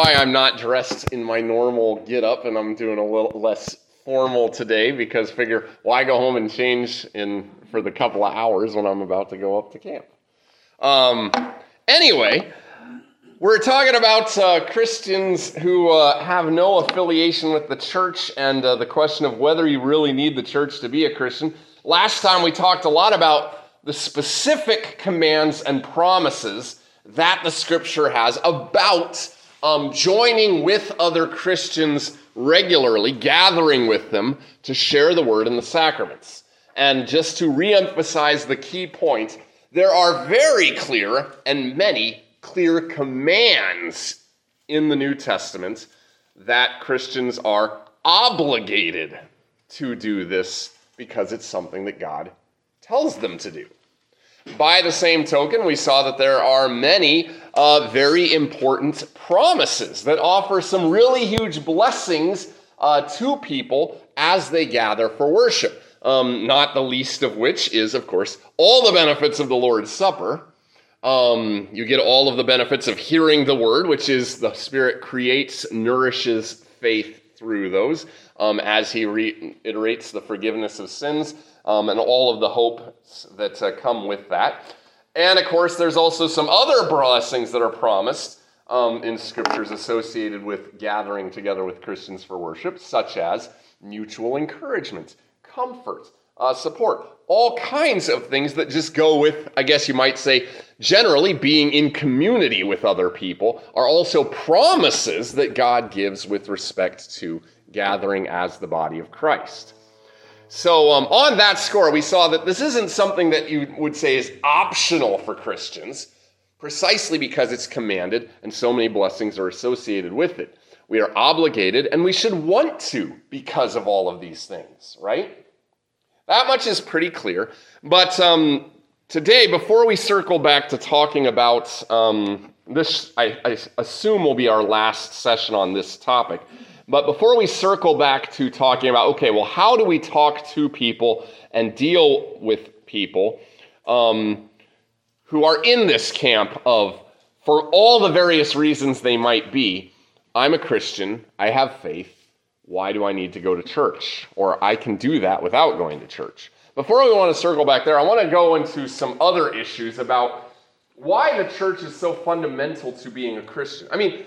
why I'm not dressed in my normal get up and I'm doing a little less formal today because figure why go home and change in for the couple of hours when I'm about to go up to camp. Um, anyway, we're talking about uh, Christians who uh, have no affiliation with the church and uh, the question of whether you really need the church to be a Christian. Last time we talked a lot about the specific commands and promises that the scripture has about um, joining with other Christians regularly, gathering with them to share the word and the sacraments. And just to reemphasize the key point, there are very clear and many clear commands in the New Testament that Christians are obligated to do this because it's something that God tells them to do. By the same token, we saw that there are many uh, very important promises that offer some really huge blessings uh, to people as they gather for worship. Um, not the least of which is, of course, all the benefits of the Lord's Supper. Um, you get all of the benefits of hearing the word, which is the Spirit creates, nourishes faith through those um, as He reiterates the forgiveness of sins um, and all of the hopes that uh, come with that. And of course, there's also some other blessings that are promised um, in scriptures associated with gathering together with Christians for worship, such as mutual encouragement, comfort, uh, support, all kinds of things that just go with, I guess you might say, generally being in community with other people are also promises that God gives with respect to gathering as the body of Christ. So, um, on that score, we saw that this isn't something that you would say is optional for Christians, precisely because it's commanded and so many blessings are associated with it. We are obligated and we should want to because of all of these things, right? That much is pretty clear. But um, today, before we circle back to talking about um, this, I, I assume will be our last session on this topic. But before we circle back to talking about, okay, well, how do we talk to people and deal with people um, who are in this camp of, for all the various reasons they might be, I'm a Christian, I have faith, why do I need to go to church? Or I can do that without going to church. Before we want to circle back there, I want to go into some other issues about why the church is so fundamental to being a Christian. I mean,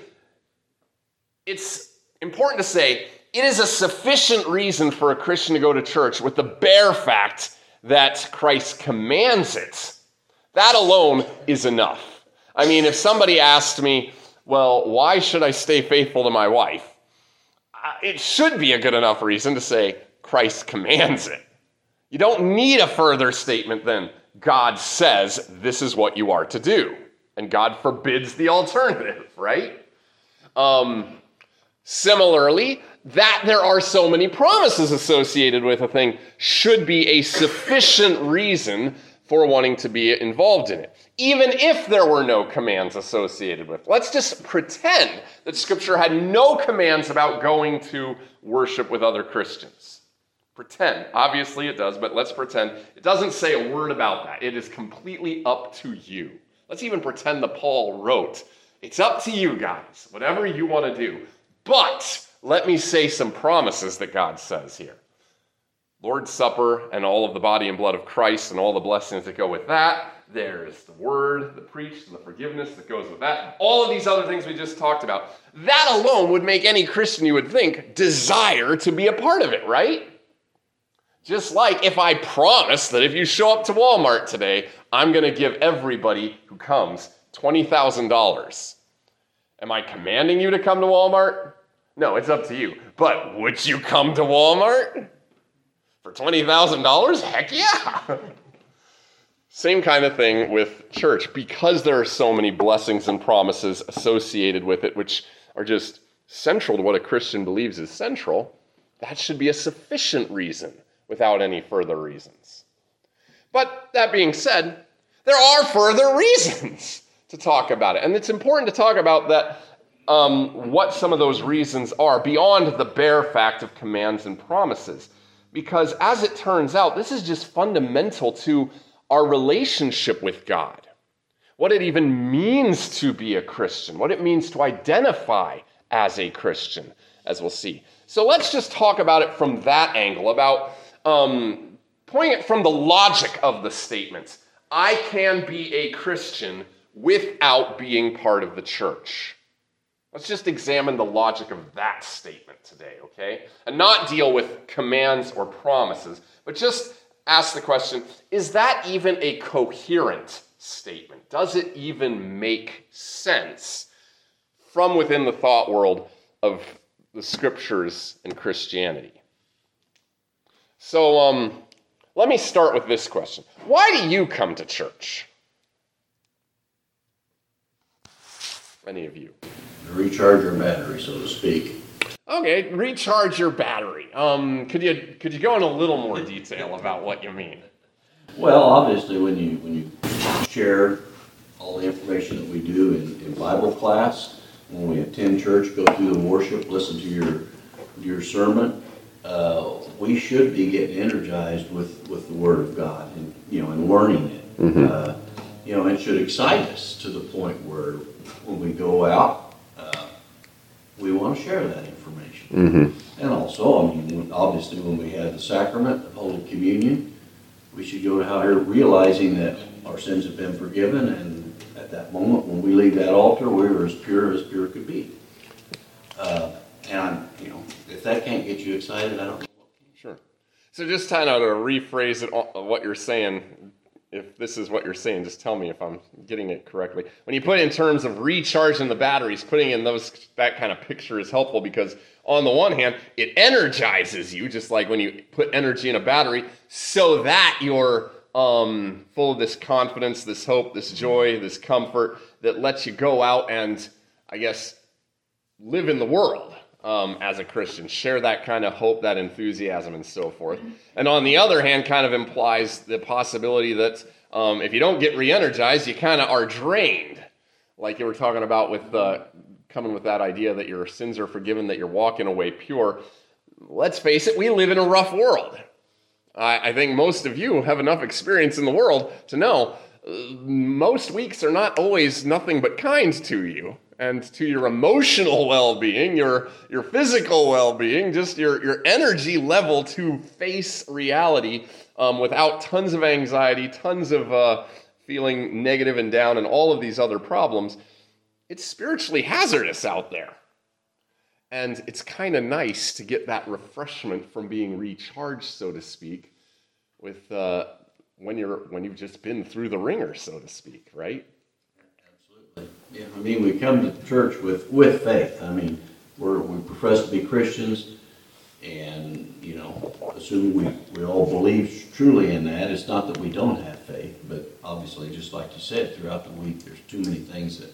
it's important to say it is a sufficient reason for a Christian to go to church with the bare fact that Christ commands it. That alone is enough. I mean, if somebody asked me, well, why should I stay faithful to my wife? It should be a good enough reason to say Christ commands it. You don't need a further statement than God says this is what you are to do, and God forbids the alternative, right? Um, Similarly, that there are so many promises associated with a thing should be a sufficient reason for wanting to be involved in it, even if there were no commands associated with. It. Let's just pretend that Scripture had no commands about going to worship with other Christians. Pretend. Obviously, it does, but let's pretend it doesn't say a word about that. It is completely up to you. Let's even pretend that Paul wrote, It's up to you guys, whatever you want to do. But let me say some promises that God says here. Lord's Supper and all of the body and blood of Christ and all the blessings that go with that. There's the word, the preached, and the forgiveness that goes with that. All of these other things we just talked about. That alone would make any Christian, you would think, desire to be a part of it, right? Just like if I promise that if you show up to Walmart today, I'm going to give everybody who comes $20,000. Am I commanding you to come to Walmart? No, it's up to you. But would you come to Walmart? For $20,000? Heck yeah! Same kind of thing with church. Because there are so many blessings and promises associated with it, which are just central to what a Christian believes is central, that should be a sufficient reason without any further reasons. But that being said, there are further reasons to talk about it. And it's important to talk about that um, what some of those reasons are beyond the bare fact of commands and promises. Because as it turns out, this is just fundamental to our relationship with God. what it even means to be a Christian, what it means to identify as a Christian, as we'll see. So let's just talk about it from that angle, about um, pointing it from the logic of the statements. I can be a Christian without being part of the church. Let's just examine the logic of that statement today, okay? And not deal with commands or promises, but just ask the question is that even a coherent statement? Does it even make sense from within the thought world of the scriptures and Christianity? So, um, let me start with this question Why do you come to church? Any of you? recharge your battery, so to speak. Okay, recharge your battery. Um, could you could you go in a little more detail about what you mean? Well, obviously, when you when you share all the information that we do in, in Bible class, when we attend church, go through the worship, listen to your your sermon, uh, we should be getting energized with, with the Word of God and you know and learning it. Mm-hmm. Uh, you know, it should excite us to the point where when we go out we want to share that information. Mm-hmm. And also, I mean, obviously, when we have the sacrament of Holy Communion, we should go out here realizing that our sins have been forgiven, and at that moment, when we leave that altar, we're as pure as pure could be. Uh, and you know, if that can't get you excited, I don't know. Sure. So just kind of to rephrase it, what you're saying, if this is what you're saying, just tell me if I'm getting it correctly. When you put in terms of recharging the batteries, putting in those that kind of picture is helpful because on the one hand, it energizes you, just like when you put energy in a battery, so that you're um, full of this confidence, this hope, this joy, this comfort that lets you go out and, I guess, live in the world um, as a Christian, share that kind of hope, that enthusiasm, and so forth. And on the other hand, kind of implies the possibility that um, if you don't get re energized, you kind of are drained. Like you were talking about with uh, coming with that idea that your sins are forgiven, that you're walking away pure. Let's face it, we live in a rough world. I, I think most of you have enough experience in the world to know uh, most weeks are not always nothing but kind to you and to your emotional well-being, your your physical well-being, just your your energy level to face reality um, without tons of anxiety, tons of uh, feeling negative and down, and all of these other problems. It's spiritually hazardous out there, and it's kind of nice to get that refreshment from being recharged, so to speak, with uh, when you're when you've just been through the wringer, so to speak, right? Yeah, I mean, we come to church with, with faith. I mean, we're, we profess to be Christians, and, you know, assuming we, we all believe truly in that, it's not that we don't have faith, but obviously, just like you said, throughout the week, there's too many things that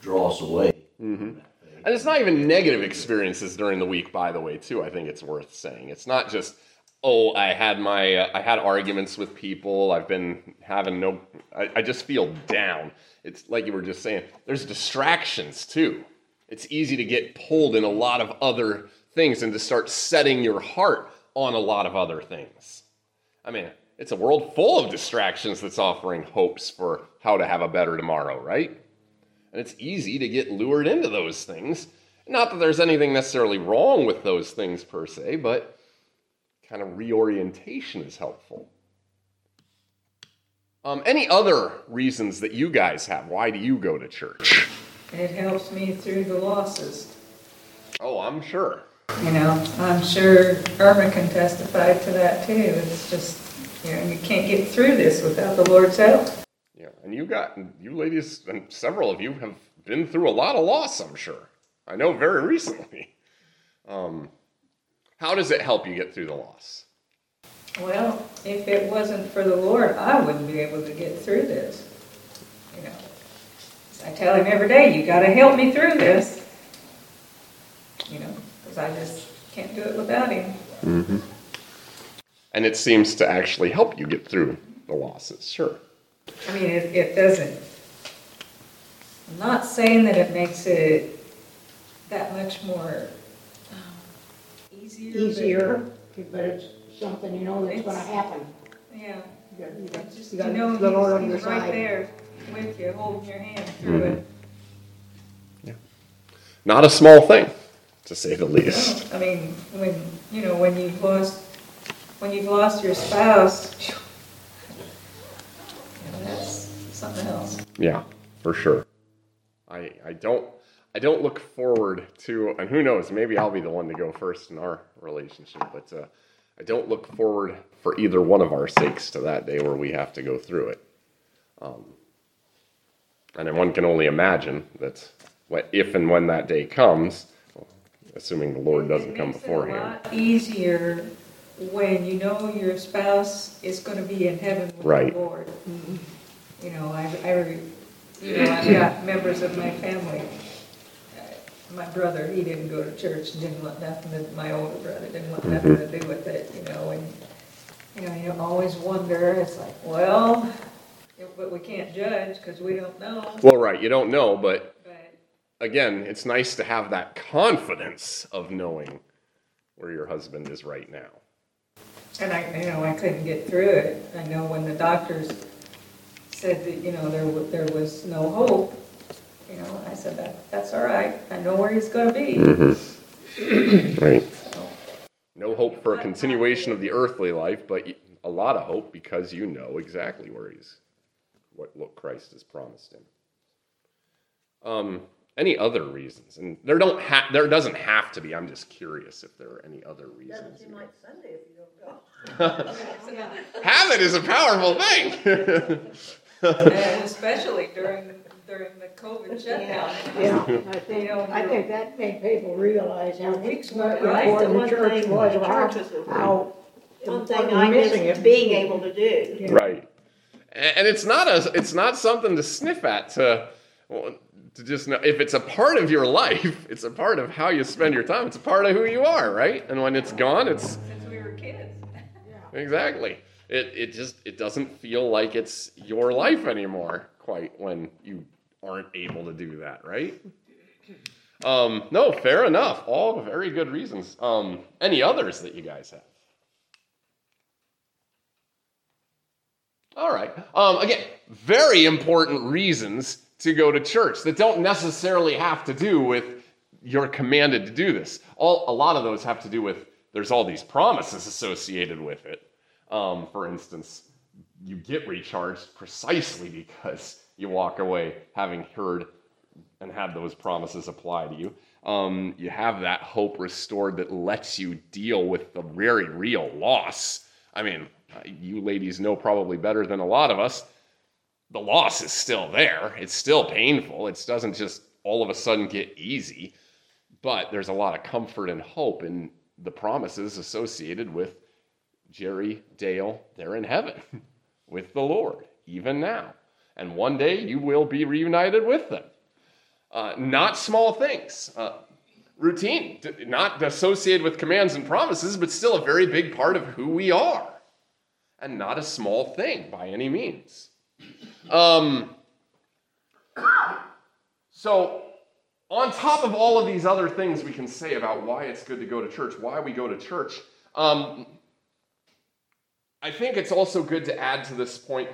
draw us away. Mm-hmm. And it's not even negative experiences during the week, by the way, too. I think it's worth saying. It's not just, oh, I had my, uh, I had arguments with people. I've been having no, I, I just feel down it's like you were just saying, there's distractions too. It's easy to get pulled in a lot of other things and to start setting your heart on a lot of other things. I mean, it's a world full of distractions that's offering hopes for how to have a better tomorrow, right? And it's easy to get lured into those things. Not that there's anything necessarily wrong with those things per se, but kind of reorientation is helpful. Um, any other reasons that you guys have? Why do you go to church? It helps me through the losses. Oh, I'm sure. You know, I'm sure Irma can testify to that too. It's just, you know, you can't get through this without the Lord's help. Yeah, and you got, you ladies, and several of you have been through a lot of loss, I'm sure. I know very recently. Um, how does it help you get through the loss? Well, if it wasn't for the Lord, I wouldn't be able to get through this. You know, I tell him every day, you got to help me through this. You know, because I just can't do it without him. Mm-hmm. And it seems to actually help you get through the losses, sure. I mean, it, it doesn't. I'm not saying that it makes it that much more easier. Easier, but it's something you know that's gonna happen. Yeah. You got- you got- Just you to got know the Lord on he's, your he's right side. there. with you, holding your hand through mm-hmm. it. Yeah, not a small thing, to say the least. I mean, when, you know, when you've lost, when you've lost your spouse, phew, you know, that's something else. Yeah, for sure. I I don't I don't look forward to, and who knows, maybe I'll be the one to go first in our relationship, but uh, I don't look forward for either one of our sakes to that day where we have to go through it. Um, and then one can only imagine that what- if and when that day comes, assuming the Lord doesn't come It makes it beforehand. a lot easier when you know your spouse is gonna be in heaven with Right. the Lord. You know, I, I, you know, I've got members of my family. My brother, he didn't go to church, didn't want nothing, to- my older brother didn't want mm-hmm. nothing to do with it, you know, and, you know, you always wonder, it's like, well, but we can't judge, because we don't know, Well, right, you don't know, but but, again, it's nice to have that confidence of knowing where your husband is right now. And I, you know, I couldn't get through it. I know when the doctors said that, you know, there, there was no hope, you know, I said, that, that's all right. I know where he's gonna be. Right. So, No hope for a continuation of the earthly life, but y- a lot of hope because you know exactly where he's, what, what Christ has promised him. Um, any other reasons? And there don't ha- there doesn't have to be. I'm just curious if there are any other Doesn't reasons. seem like Sunday if you don't go. Habit is a powerful thing. And especially during, the during the COVID shutdown. Yeah, I think, You know, I think that made people realize how Weeks much were right. important One church thing was, church how, is a- how. One thing I missing miss if- being able to do. right. A- And it's not a it's not something to sniff at to well, to just know if it's a part of your life, it's a part of how you spend your time. It's a part of who you are, right? And when it's gone, it's Since we were kids. exactly. It it just it doesn't feel like it's your life anymore quite when you aren't able to do that, right? Um, no, fair enough. All very good reasons. Um, any others that you guys have? All right. Um, again, very important reasons to go to church that don't necessarily have to do with you're commanded to do this. All a lot of those have to do with there's all these promises associated with it. Um, for instance, you get recharged precisely because you walk away having heard and had those promises apply to you. Um, you have that hope restored that lets you deal with the very real loss. I mean, uh, you ladies know probably better than a lot of us. The loss is still there. It's still painful. It doesn't just all of a sudden get easy. But there's a lot of comfort and hope in the promises associated with Jerry, Dale, they're in heaven with the Lord, even now. And one day you will be reunited with them. Uh, not small things. Uh, routine, not associated with commands and promises, but still a very big part of who we are. And not a small thing by any means. Um, so, on top of all of these other things we can say about why it's good to go to church, why we go to church, um, I think it's also good to add to this point.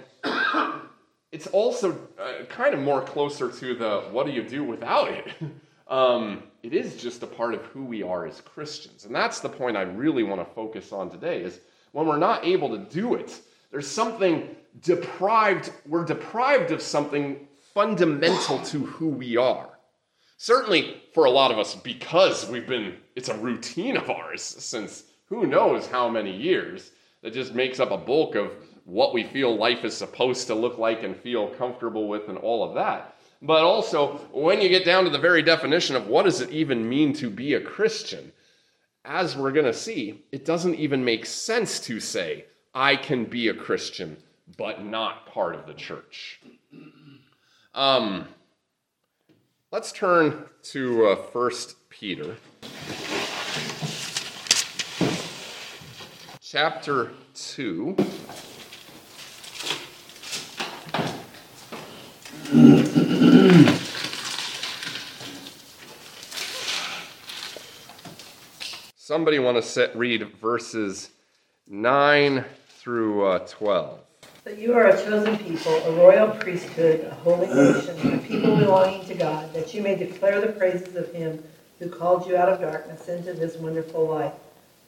It's also uh, kind of more closer to the what do you do without it. Um, it is just a part of who we are as Christians, and that's the point I really want to focus on today. Is when we're not able to do it, there's something deprived. We're deprived of something fundamental to who we are. Certainly for a lot of us, because we've been, it's a routine of ours since who knows how many years that just makes up a bulk of what we feel life is supposed to look like and feel comfortable with and all of that. But also, when you get down to the very definition of what does it even mean to be a Christian, as we're going to see, it doesn't even make sense to say, I can be a Christian, but not part of the church. Um, let's turn to uh, 1 Peter. Chapter 2. Somebody want to set, read verses 9 through uh, 12. But you are a chosen people, a royal priesthood, a holy nation, a people belonging to God, that you may declare the praises of him who called you out of darkness into his wonderful light.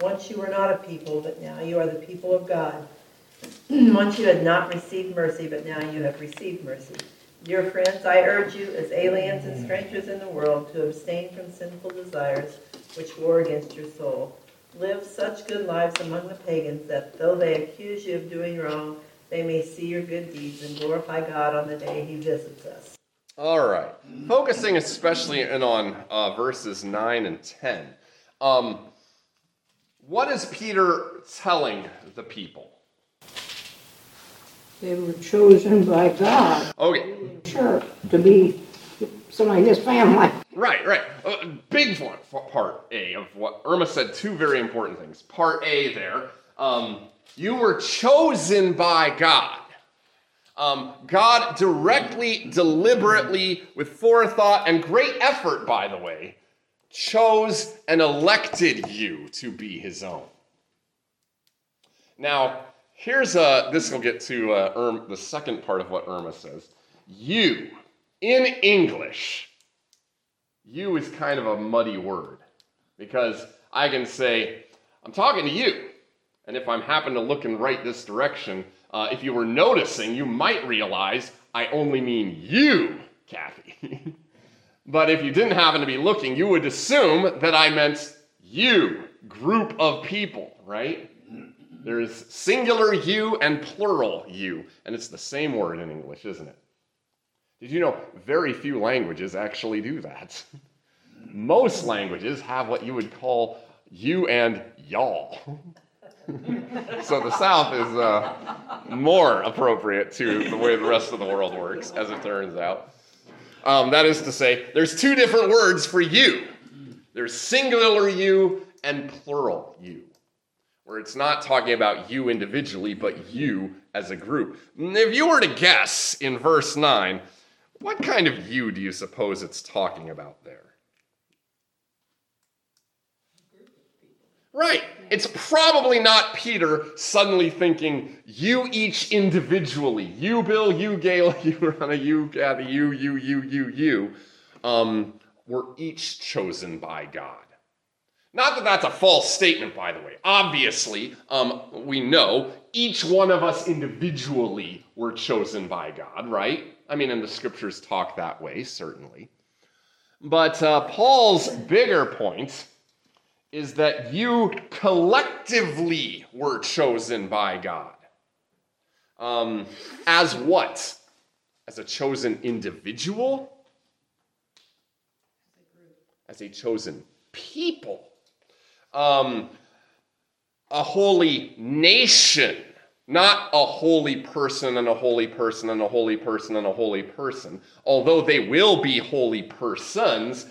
Once you were not a people, but now you are the people of God. Once you had not received mercy, but now you have received mercy. Dear friends, I urge you, as aliens and strangers in the world, to abstain from sinful desires which war against your soul. Live such good lives among the pagans that though they accuse you of doing wrong, they may see your good deeds and glorify God on the day he visits us. All right. Focusing especially in on uh, verses 9 and 10. Um, what is Peter telling the people? They were chosen by God, Okay, sure, to be somebody in his family. right, right. Uh, big one, part A of what Irma said, two very important things. Part A there, um, you were chosen by God. Um, God directly, deliberately, with forethought and great effort, by the way, chose and elected you to be his own. Now, here's a, this will get to uh, Irma, the second part of what Irma says. You, in English, you is kind of a muddy word because I can say, I'm talking to you. And if I'm happen to look and right this direction, uh, if you were noticing, you might realize I only mean you, Kathy. but if you didn't happen to be looking, you would assume that I meant you, group of people, right? There's singular you and plural you, and it's the same word in English, isn't it? Did you know very few languages actually do that? Most languages have what you would call you and y'all. so the South is uh, more appropriate to the way the rest of the world works, as it turns out. Um, that is to say, there's two different words for you. There's singular you and plural you, where it's not talking about you individually, but you as a group. If you were to guess in verse 9, what kind of you do you suppose it's talking about there? Right. It's probably not Peter suddenly thinking, you each individually, you Bill, you Gail, you Rana, you Kathy, you, you, you, you, you, um, were each chosen by God. Not that that's a false statement, by the way. Obviously, um, we know each one of us individually were chosen by God, right? I mean, and the scriptures talk that way, certainly. But uh, Paul's bigger point is that you collectively were chosen by God. Um, as what? As a chosen individual? As a chosen people. Um, a holy nation, not a holy person and a holy person and a holy person and a holy person. Although they will be holy persons,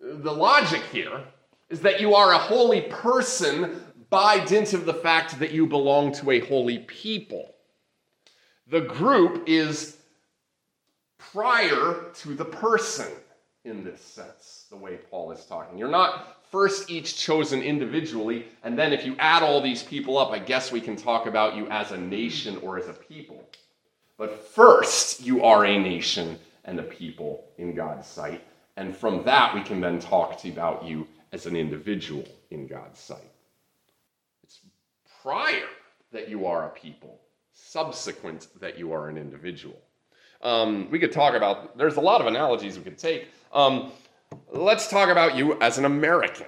the logic here is that you are a holy person by dint of the fact that you belong to a holy people. The group is prior to the person in this sense, the way Paul is talking. You're not first each chosen individually, and then if you add all these people up, I guess we can talk about you as a nation or as a people. But first, you are a nation and a people in God's sight. And from that, we can then talk about you as an individual in God's sight. It's prior that you are a people, subsequent that you are an individual. Um, we could talk about, there's a lot of analogies we could take. Um, let's talk about you as an American.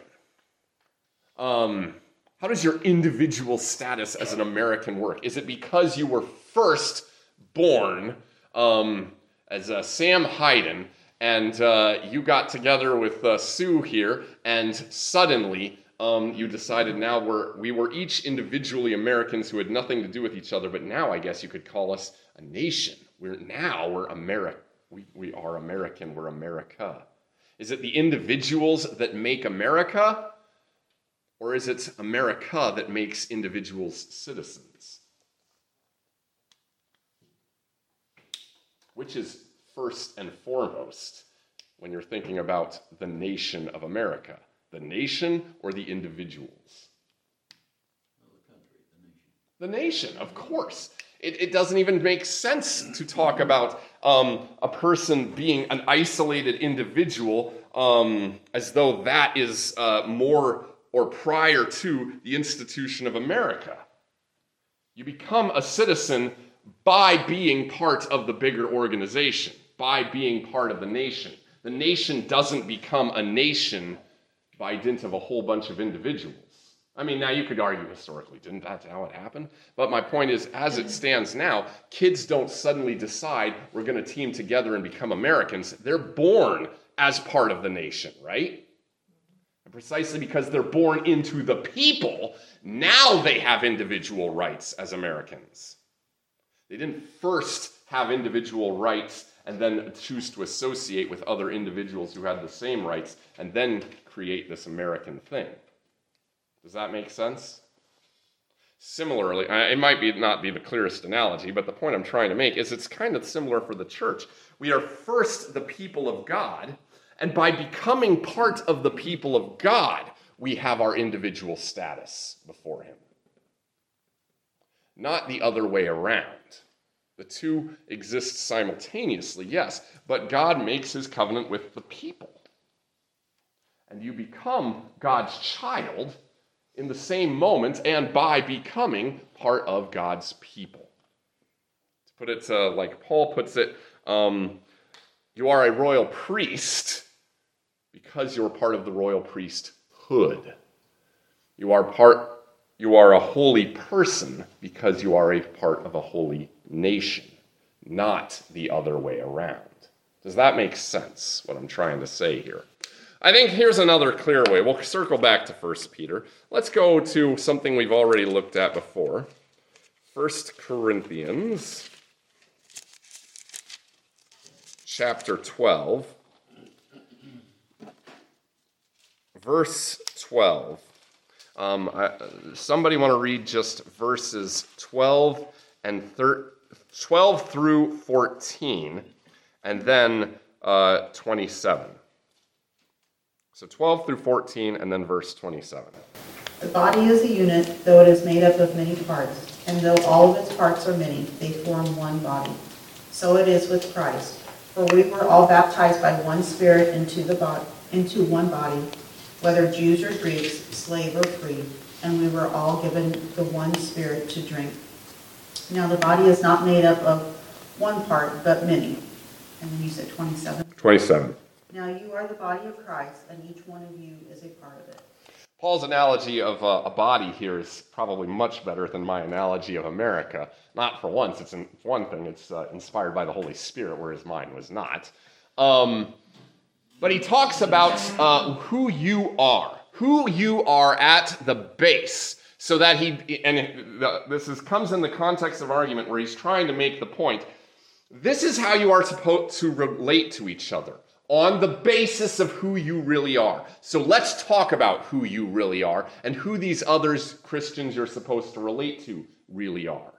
Um, how does your individual status as an American work? Is it because you were first born um, as uh, Sam Hayden and uh, you got together with uh, Sue here, and suddenly um, you decided now we're, we were each individually Americans who had nothing to do with each other, but now I guess you could call us a nation. We're now we're America. We, we are American. We're America. Is it the individuals that make America, or is it America that makes individuals citizens? Which is first and foremost when you're thinking about the nation of America? The nation or the individuals? The nation, of course. It, it doesn't even make sense to talk about um, a person being an isolated individual um, as though that is uh, more or prior to the institution of America. You become a citizen by being part of the bigger organization, by being part of the nation. The nation doesn't become a nation by dint of a whole bunch of individuals. I mean, now you could argue historically, didn't that how it happened? But my point is, as it stands now, kids don't suddenly decide we're going to team together and become Americans. They're born as part of the nation, right? And precisely because they're born into the people, now they have individual rights as Americans. They didn't first have individual rights and then choose to associate with other individuals who had the same rights and then create this American thing. Does that make sense? Similarly, it might be not be the clearest analogy, but the point I'm trying to make is it's kind of similar for the church. We are first the people of God, and by becoming part of the people of God, we have our individual status before Him. Not the other way around. The two exist simultaneously, yes, but God makes His covenant with the people. And you become God's child in the same moment and by becoming part of God's people. To put it uh, like Paul puts it, um, you are a royal priest because you're part of the royal priesthood. You are part you are a holy person because you are a part of a holy nation, not the other way around. Does that make sense what I'm trying to say here? I think here's another clear way. We'll circle back to 1 Peter. Let's go to something we've already looked at before. 1 Corinthians chapter 12 verse 12. Um, I, somebody want to read just verses 12 and thir- 12 through 14 and then uh, 27. So 12 through 14, and then verse 27. The body is a unit, though it is made up of many parts, and though all of its parts are many, they form one body. So it is with Christ. For we were all baptized by one Spirit into the body, into one body, whether Jews or Greeks, slave or free, and we were all given the one Spirit to drink. Now the body is not made up of one part, but many. And then you said 27. 27. Now you are the body of Christ, and each one of you is a part of it. Paul's analogy of uh, a body here is probably much better than my analogy of America. Not for once, it's in, one thing, it's uh, inspired by the Holy Spirit, whereas mine was not. Um, but he talks about uh, who you are, who you are at the base, so that he, and this is, comes in the context of argument where he's trying to make the point this is how you are supposed to relate to each other on the basis of who you really are. So let's talk about who you really are and who these others Christians you're supposed to relate to really are.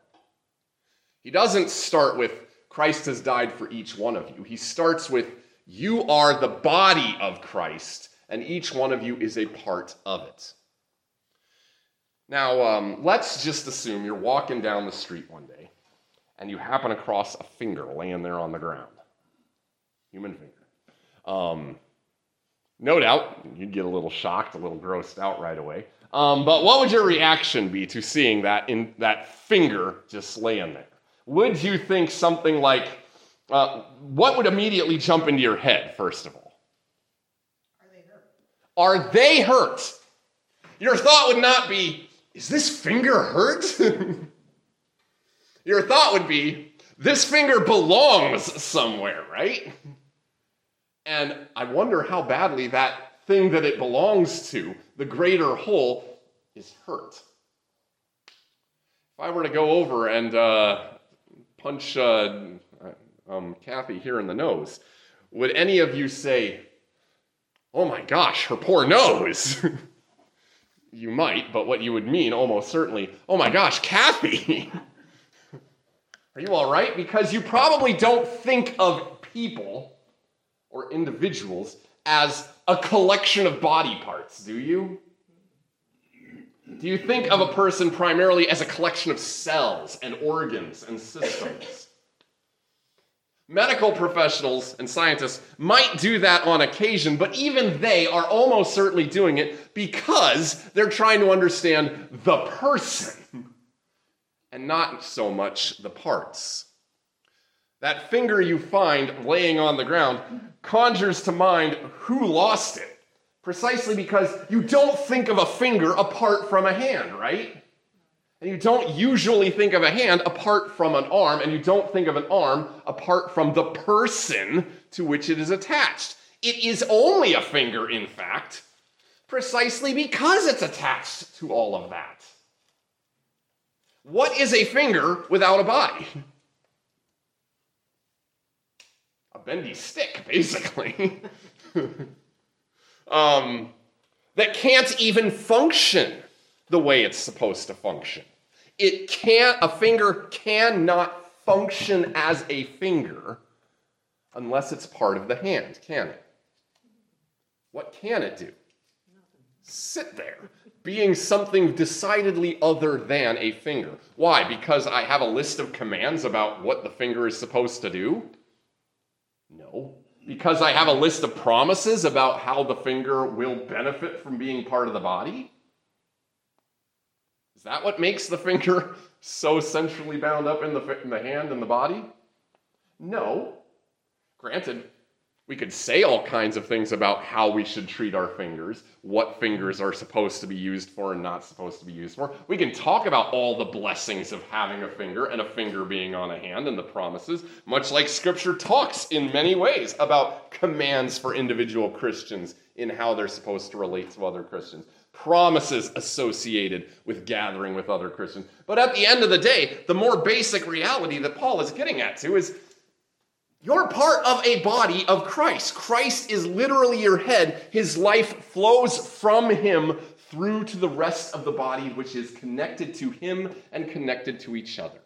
He doesn't start with Christ has died for each one of you. He starts with you are the body of Christ and each one of you is a part of it. Now, um, let's just assume you're walking down the street one day and you happen across a finger laying there on the ground. Human finger. Um, no doubt, you'd get a little shocked, a little grossed out right away. Um, but what would your reaction be to seeing that in that finger just laying there? Would you think something like, uh, what would immediately jump into your head, first of all? Are they hurt? Are they hurt? Your thought would not be, is this finger hurt? your thought would be, this finger belongs somewhere, right? And I wonder how badly that thing that it belongs to, the greater whole, is hurt. If I were to go over and uh, punch uh, um, Kathy here in the nose, would any of you say, Oh my gosh, her poor nose? you might, but what you would mean almost certainly, Oh my gosh, Kathy! Are you all right? Because you probably don't think of people or individuals as a collection of body parts, do you? Do you think of a person primarily as a collection of cells and organs and systems? Medical professionals and scientists might do that on occasion, but even they are almost certainly doing it because they're trying to understand the person and not so much the parts. That finger you find laying on the ground conjures to mind who lost it, precisely because you don't think of a finger apart from a hand, right? And you don't usually think of a hand apart from an arm, and you don't think of an arm apart from the person to which it is attached. It is only a finger, in fact, precisely because it's attached to all of that. What is a finger without a body? A bendy stick, basically. um, that can't even function the way it's supposed to function. It can't, a finger cannot function as a finger unless it's part of the hand, can it? What can it do? Sit there, being something decidedly other than a finger. Why? Because I have a list of commands about what the finger is supposed to do? No. Because I have a list of promises about how the finger will benefit from being part of the body? Is that what makes the finger so centrally bound up in the, in the hand and the body? No. Granted, we could say all kinds of things about how we should treat our fingers, what fingers are supposed to be used for and not supposed to be used for. We can talk about all the blessings of having a finger and a finger being on a hand and the promises, much like Scripture talks in many ways about commands for individual Christians in how they're supposed to relate to other Christians, promises associated with gathering with other Christians. But at the end of the day, the more basic reality that Paul is getting at to is you're part of a body of Christ. Christ is literally your head. His life flows from him through to the rest of the body, which is connected to him and connected to each other.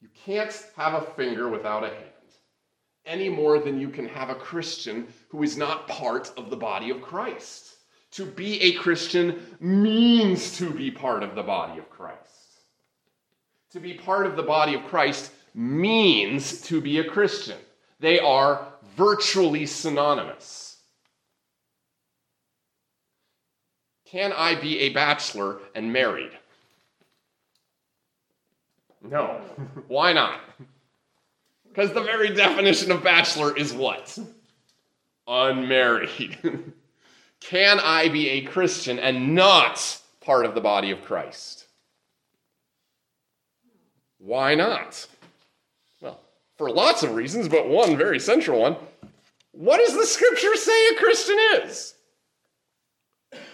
You can't have a finger without a hand, any more than you can have a Christian who is not part of the body of Christ. To be a Christian means to be part of the body of Christ. To be part of the body of Christ means to be a Christian. They are virtually synonymous. Can I be a bachelor and married? No. Why not? Because the very definition of bachelor is what? Unmarried. Can I be a Christian and not part of the body of Christ? Why not? Well, for lots of reasons, but one very central one. What does the scripture say a Christian is?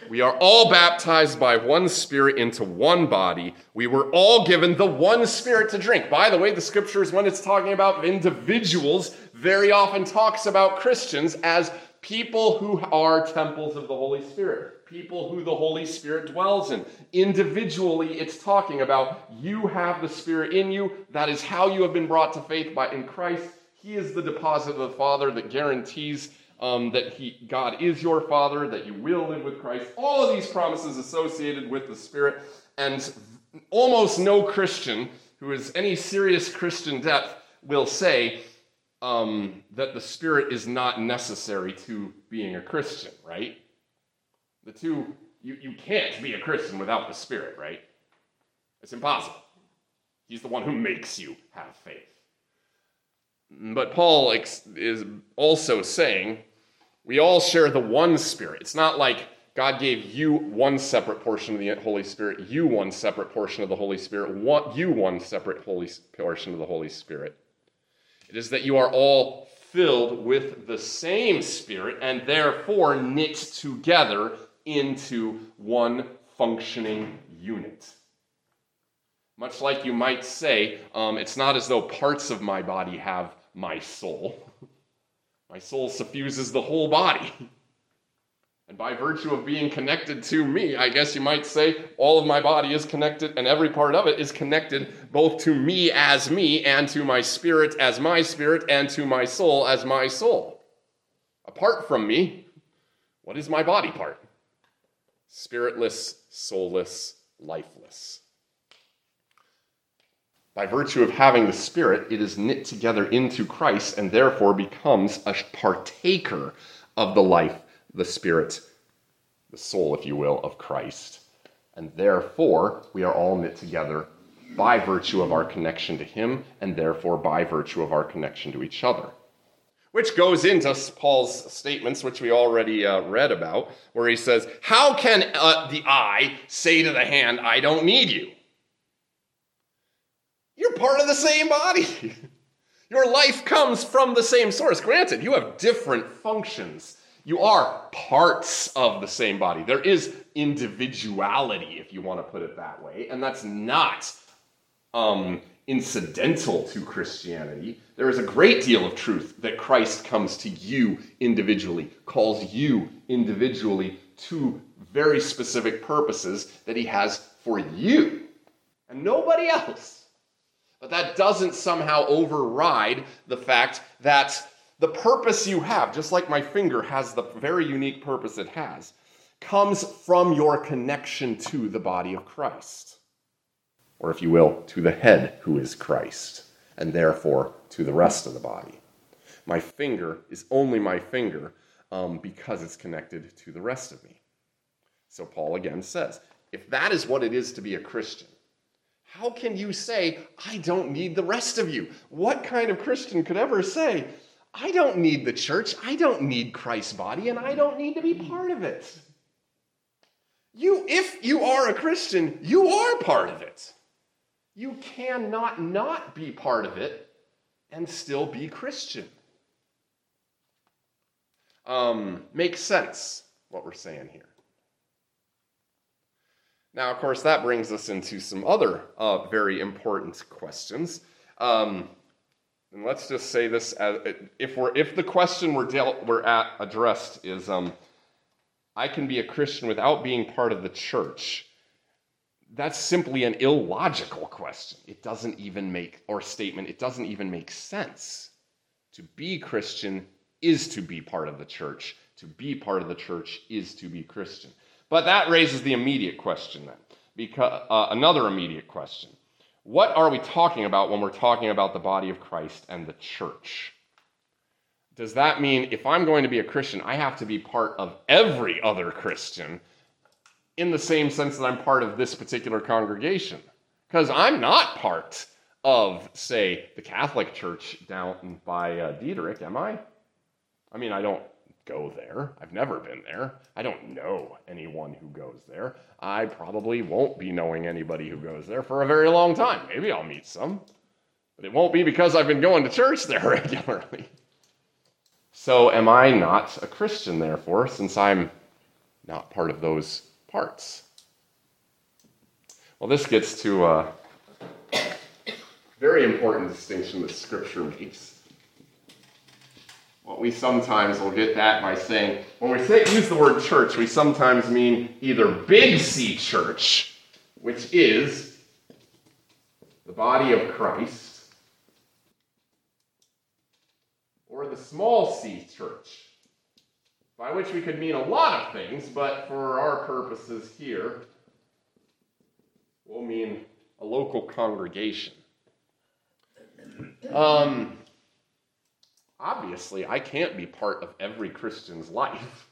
We are all baptized by one Spirit into one body. We were all given the one Spirit to drink. By the way, the scriptures, when it's talking about individuals, very often talks about Christians as people who are temples of the Holy Spirit, people who the Holy Spirit dwells in. Individually, it's talking about you have the Spirit in you. That is how you have been brought to faith by in Christ. He is the deposit of the Father that guarantees um, that he, God is your Father, that you will live with Christ. All of these promises associated with the Spirit, and almost no Christian who is any serious Christian depth will say um, that the Spirit is not necessary to being a Christian, right? The two, you, you can't be a Christian without the Spirit, right? It's impossible. He's the one who makes you have faith. But Paul is also saying we all share the one Spirit. It's not like God gave you one separate portion of the Holy Spirit, you one separate portion of the Holy Spirit, one, you one separate Holy portion of the Holy Spirit. It is that you are all filled with the same Spirit and therefore knit together into one functioning unit. Much like you might say, um, it's not as though parts of my body have my soul. My soul suffuses the whole body. And by virtue of being connected to me, I guess you might say all of my body is connected, and every part of it is connected both to me as me, and to my spirit as my spirit, and to my soul as my soul. Apart from me, what is my body part? Spiritless, soulless, lifeless. By virtue of having the Spirit, it is knit together into Christ and therefore becomes a partaker of the life, the Spirit, the soul, if you will, of Christ. And therefore, we are all knit together by virtue of our connection to Him and therefore by virtue of our connection to each other. Which goes into Paul's statements, which we already uh, read about, where he says, How can uh, the eye say to the hand, I don't need you? You're part of the same body. Your life comes from the same source. Granted, you have different functions. You are parts of the same body. There is individuality, if you want to put it that way, and that's not um, incidental to Christianity. There is a great deal of truth that Christ comes to you individually, calls you individually to very specific purposes that he has for you and nobody else. But that doesn't somehow override the fact that the purpose you have, just like my finger has the very unique purpose it has, comes from your connection to the body of Christ or if you will, to the head who is Christ, and therefore to the rest of the body. My finger is only my finger um, because it's connected to the rest of me. So Paul again says, if that is what it is to be a Christian, how can you say, I don't need the rest of you? What kind of Christian could ever say, I don't need the church, I don't need Christ's body, and I don't need to be part of it? You, if you are a Christian, you are part of it. You cannot not be part of it and still be Christian. Um, makes sense what we're saying here. Now, of course, that brings us into some other uh, very important questions. Um, and let's just say this: as, if we're if the question we're dealt we're at addressed is, um, I can be a Christian without being part of the church that's simply an illogical question. It doesn't even make, or statement, it doesn't even make sense. To be Christian is to be part of the church. To be part of the church is to be Christian. But that raises the immediate question then. Because, uh, another immediate question. What are we talking about when we're talking about the body of Christ and the church? Does that mean if I'm going to be a Christian, I have to be part of every other Christian in the same sense that I'm part of this particular congregation. Because I'm not part of, say, the Catholic Church down by uh, am I? I mean, I don't go there. I've never been there. I don't know anyone who goes there. I probably won't be knowing anybody who goes there for a very long time. Maybe I'll meet some, but it won't be because I've been going to church there regularly. So, am I not a Christian, therefore, since I'm not part of those parts. Well, this gets to a very important distinction that Scripture makes. What we sometimes will get that by saying, when we say, use the word church, we sometimes mean either big C church, which is the body of Christ, or the small c church, by which we could mean a lot of things, but for our purposes here, we'll mean a local congregation. Um, obviously, I can't be part of every Christian's life.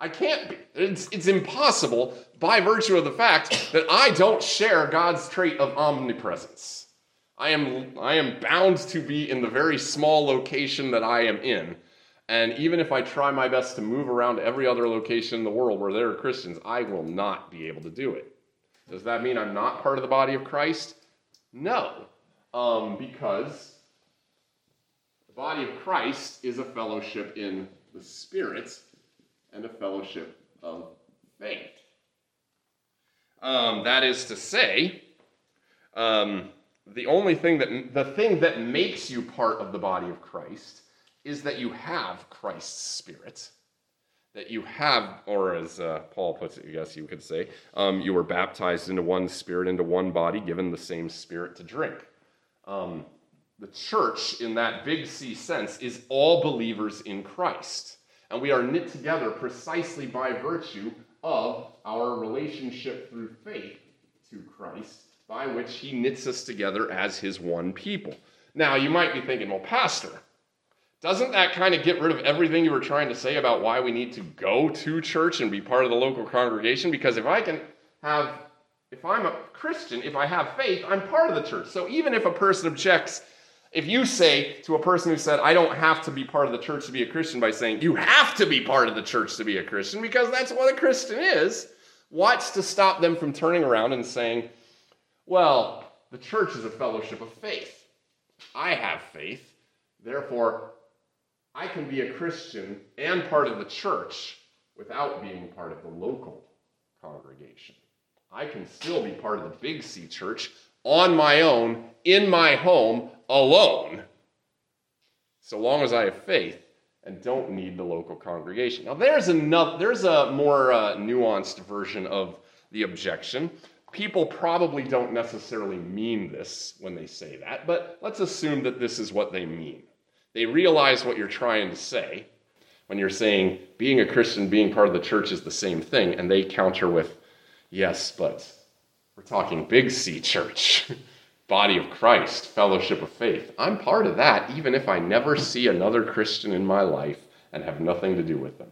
I can't be. It's, it's impossible by virtue of the fact that I don't share God's trait of omnipresence. I am, I am bound to be in the very small location that I am in. And even if I try my best to move around every other location in the world where there are Christians, I will not be able to do it. Does that mean I'm not part of the body of Christ? No, um, because the body of Christ is a fellowship in the Spirit and a fellowship of faith. Um, that is to say, um, the only thing that the thing that makes you part of the body of Christ is that you have Christ's Spirit, that you have, or as uh, Paul puts it, I guess you could say, um, you were baptized into one Spirit, into one body, given the same Spirit to drink. Um, the church, in that big C sense, is all believers in Christ. And we are knit together precisely by virtue of our relationship through faith to Christ, by which he knits us together as his one people. Now, you might be thinking, well, Pastor, doesn't that kind of get rid of everything you were trying to say about why we need to go to church and be part of the local congregation? Because if I can have, if I'm a Christian, if I have faith, I'm part of the church. So even if a person objects, if you say to a person who said, I don't have to be part of the church to be a Christian by saying, you have to be part of the church to be a Christian because that's what a Christian is, what's to stop them from turning around and saying, well, the church is a fellowship of faith. I have faith, therefore, I can be a Christian and part of the church without being part of the local congregation. I can still be part of the Big C church on my own, in my home, alone, so long as I have faith and don't need the local congregation. Now, there's enough, there's a more uh, nuanced version of the objection. People probably don't necessarily mean this when they say that, but let's assume that this is what they mean. They realize what you're trying to say when you're saying being a Christian, being part of the church is the same thing, and they counter with, yes, but we're talking big C church, body of Christ, fellowship of faith. I'm part of that, even if I never see another Christian in my life and have nothing to do with them.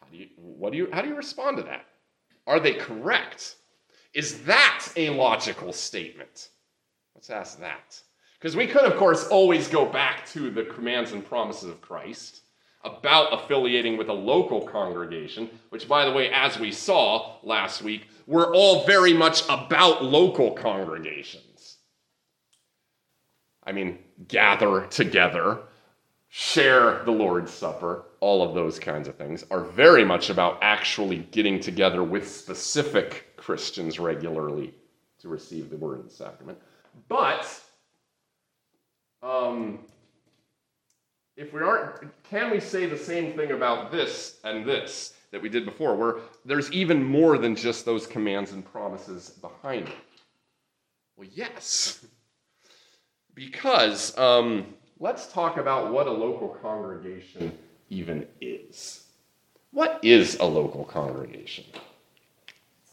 How do you, what do you, how do you respond to that? Are they correct? Is that a logical statement? Let's ask that. Because we could, of course, always go back to the commands and promises of Christ about affiliating with a local congregation, which, by the way, as we saw last week, were all very much about local congregations. I mean, gather together, share the Lord's Supper, all of those kinds of things are very much about actually getting together with specific Christians regularly to receive the Word and Sacrament. But um, if we aren't, can we say the same thing about this and this that we did before, where there's even more than just those commands and promises behind it? Well, yes. Because um, let's talk about what a local congregation even is. What is a local congregation?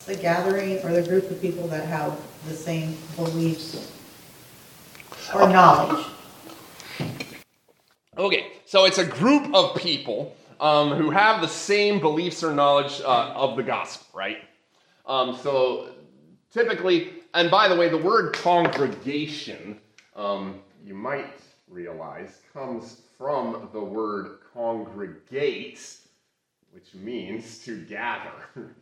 The gathering or the group of people that have the same beliefs or knowledge. Okay, so it's a group of people um, who have the same beliefs or knowledge uh, of the gospel, right? Um, so typically, and by the way, the word congregation, um, you might realize, comes from the word congregate, which means to gather.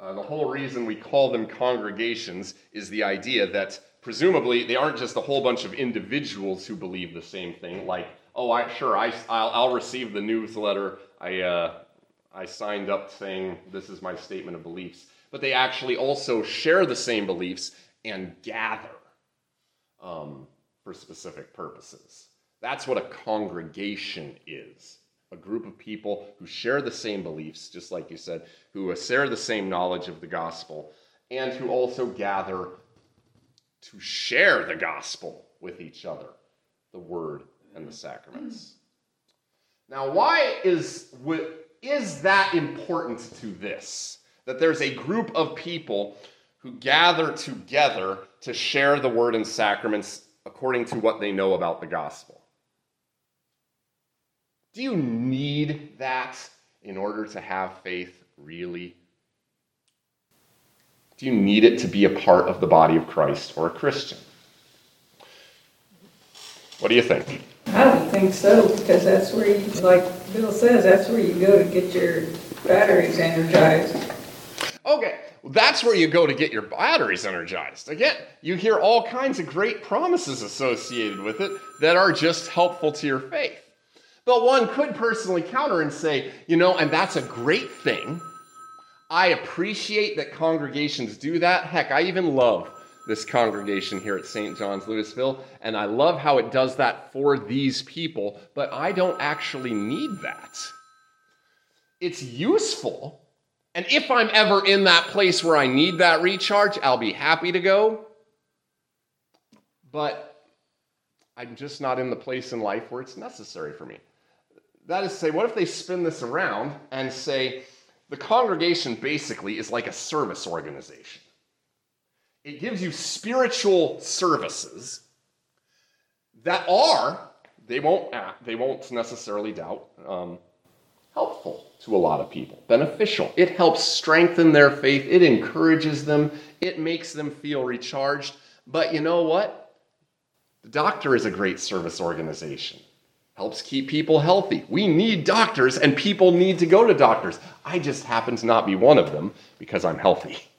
Uh, the whole reason we call them congregations is the idea that presumably they aren't just a whole bunch of individuals who believe the same thing, like, oh, I, sure, I, I'll, I'll receive the newsletter. I, uh, I signed up saying this is my statement of beliefs. But they actually also share the same beliefs and gather um, for specific purposes. That's what a congregation is a group of people who share the same beliefs, just like you said, who share the same knowledge of the gospel, and who also gather to share the gospel with each other, the word and the sacraments. Now, why is, is that important to this? That there's a group of people who gather together to share the word and sacraments according to what they know about the gospel. Do you need that in order to have faith, really? Do you need it to be a part of the body of Christ or a Christian? What do you think? I don't think so, because that's where you, like Bill says, that's where you go to get your batteries energized. Okay, that's where you go to get your batteries energized. Again, you hear all kinds of great promises associated with it that are just helpful to your faith. But one could personally counter and say, you know, and that's a great thing. I appreciate that congregations do that. Heck, I even love this congregation here at St. John's Louisville, and I love how it does that for these people, but I don't actually need that. It's useful, and if I'm ever in that place where I need that recharge, I'll be happy to go. But I'm just not in the place in life where it's necessary for me. that is to say, what if they spin this around and say the congregation basically is like a service organization? It gives you spiritual services that are, they won't, act, they won't necessarily doubt, um, helpful to a lot of people, beneficial. It helps strengthen their faith, it encourages them, it makes them feel recharged. But you know what? The doctor is a great service organization. Helps keep people healthy. We need doctors, and people need to go to doctors. I just happen to not be one of them because I'm healthy.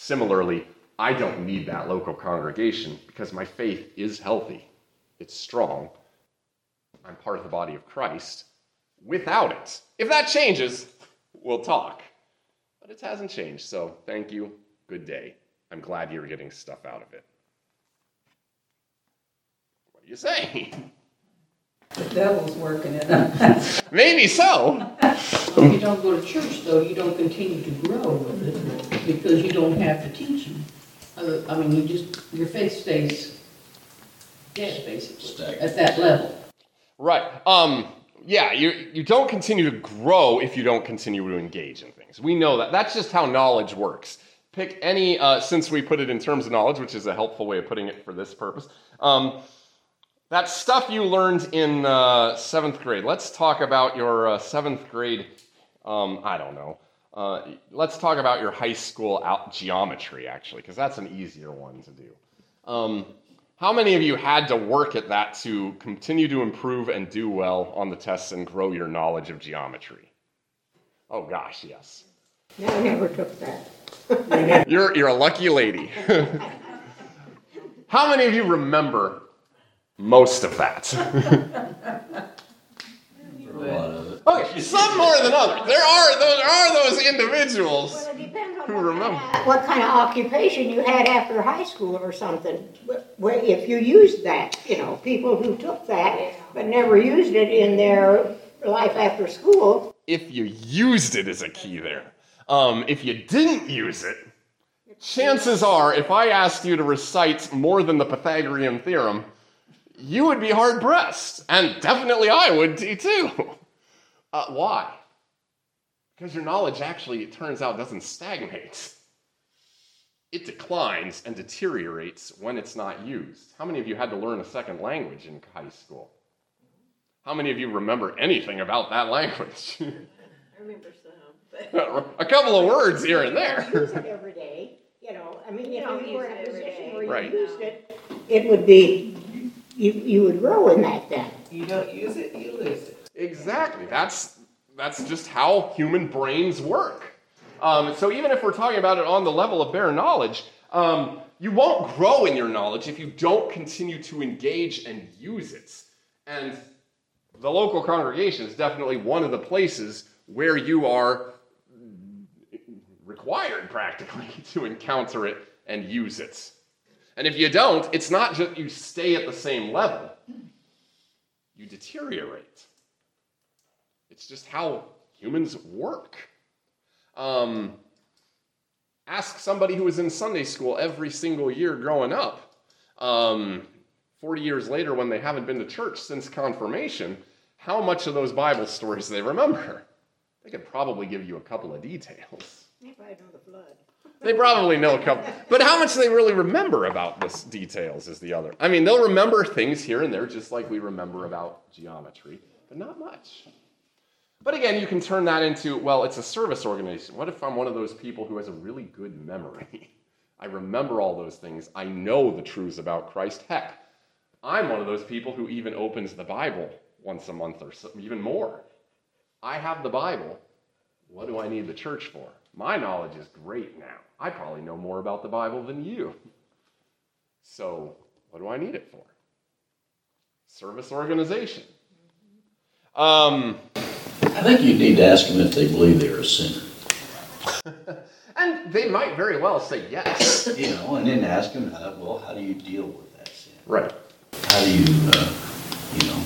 Similarly, I don't need that local congregation because my faith is healthy, it's strong. I'm part of the body of Christ. Without it, if that changes, we'll talk. But it hasn't changed, so thank you. Good day. I'm glad you're getting stuff out of it. What do you say? The devil's working it out. Maybe so. If you don't go to church, though, you don't continue to grow with it, because you don't have the teaching. Uh, I mean, you just, your faith stays dead, basically, Stagnant. at that level. Right. Um, yeah, you, you don't continue to grow if you don't continue to engage in things. We know that. That's just how knowledge works. Pick any, uh, since we put it in terms of knowledge, which is a helpful way of putting it for this purpose. Um, that stuff you learned in uh, seventh grade. Let's talk about your uh, seventh grade, um, I don't know. Uh, let's talk about your high school out geometry, actually, because that's an easier one to do. Um, how many of you had to work at that to continue to improve and do well on the tests and grow your knowledge of geometry? Oh gosh, yes. No, I never took that. You're, you're a lucky lady. How many of you remember most of that? For a lot of it. okay, some more than others. There are those, are those individuals. Well, it on Who what remember? kind of- what kind of occupation you had after high school or something. Where if you used that, you know, people who took that but never used it in their life after school, If you used it as a key there. Um, if you didn't use it, chances are, if I asked you to recite more than the Pythagorean theorem, you would be hard pressed. And definitely I would be too. Uh, why? Because your knowledge actually, it turns out, doesn't stagnate. It declines and deteriorates when it's not used. How many of you had to learn a second language in high school? How many of you remember anything about that language? I remember some, but. a couple of words here and use there. it every day, you know, I mean, if don't you were in a position day. where you Right. used it, it would be, you, you would grow in that then. You don't use it, you lose it. Exactly. That's that's just how human brains work. Um, so even if we're talking about it on the level of bare knowledge, um, you won't grow in your knowledge if you don't continue to engage and use it. And the local congregation is definitely one of the places where you are required practically to encounter it and use it. And if you don't, it's not just you stay at the same level, you deteriorate. It's just how humans work. Um, ask somebody who was in Sunday school every single year growing up. Um, 40 years later, when they haven't been to church since confirmation, how much of those Bible stories they remember. They could probably give you a couple of details. If I know the flood. They probably know a couple, but how much they really remember about this details is the other. I mean, they'll remember things here and there, just like we remember about geometry, but not much. But again, you can turn that into well, it's a service organization. What if I'm one of those people who has a really good memory? I remember all those things. I know the truths about Christ. Heck, I'm one of those people who even opens the Bible once a month or so, even more. I have the Bible. What do I need the church for? My knowledge is great now. I probably know more about the Bible than you. So, what do I need it for? Service organization. Um, I think you need to ask them if they believe they're a sinner. and they might very well say yes. You know, and then ask them, how, well, how do you deal with that sin? Right. How do you, uh, you know,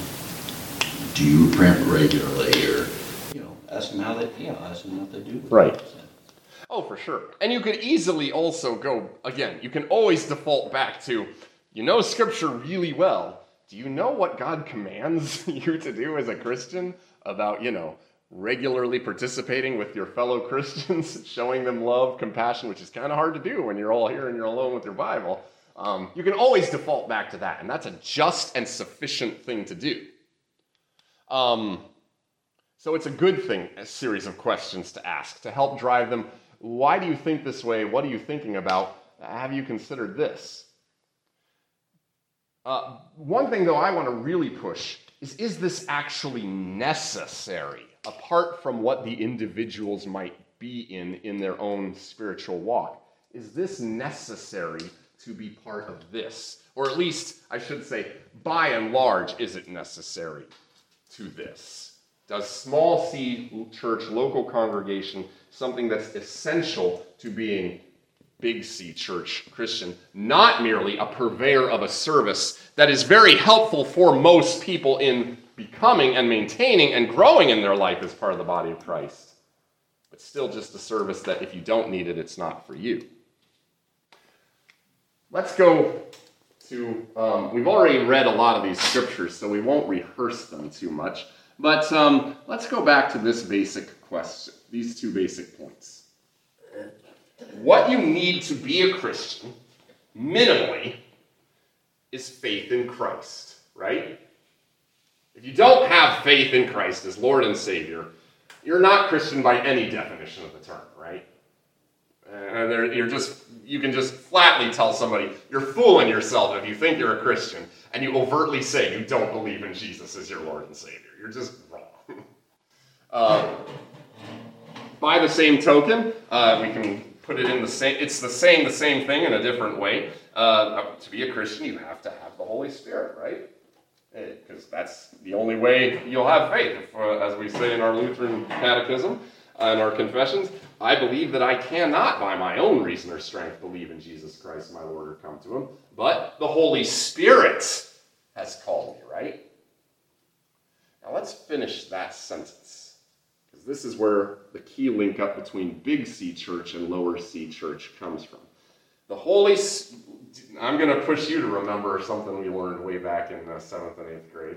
do you repent regularly or, you know, ask them how they, you know, ask them what they do with Right. that sin. Oh, for sure. And you could easily also go, again, you can always default back to, you know Scripture really well. do you know what God commands you to do as a Christian about, you know, regularly participating with your fellow Christians, showing them love, compassion, which is kind of hard to do when you're all here and you're alone with your Bible. Um, you can always default back to that, and that's a just and sufficient thing to do. Um, so it's a good thing, a series of questions to ask to help drive them. Why do you think this way? What are you thinking about? Have you considered this? Uh, one thing, though, I want to really push is is this actually necessary, apart from what the individuals might be in in their own spiritual walk? Is this necessary to be part of this? Or at least, I should say, by and large, is it necessary to this? Does small c church, local congregation, something that's essential to being big C church Christian, not merely a purveyor of a service that is very helpful for most people in becoming and maintaining and growing in their life as part of the body of Christ, but still just a service that if you don't need it, it's not for you. Let's go to, um, we've already read a lot of these scriptures, so we won't rehearse them too much. But um, let's go back to this basic question, these two basic points what you need to be a Christian, minimally, is faith in Christ, right? If you don't have faith in Christ as Lord and Savior, you're not Christian by any definition of the term, right? And you're just, you can just flatly tell somebody, you're fooling yourself if you think you're a Christian and you overtly say you don't believe in Jesus as your Lord and Savior. You're just wrong. uh, by the same token, uh, we can put it in the same, it's the same, the same thing in a different way. Uh, to be a Christian, you have to have the Holy Spirit, right? Because that's the only way you'll have faith. If, uh, as we say in our Lutheran catechism and uh, our confessions, I believe that I cannot, by my own reason or strength, believe in Jesus Christ, my Lord, or come to Him, but the Holy Spirit has called me, right? Now let's finish that sentence because this is where the key link up between big C church and lower C church comes from. The Holy, I'm going to push you to remember something we learned way back in the seventh and eighth grade.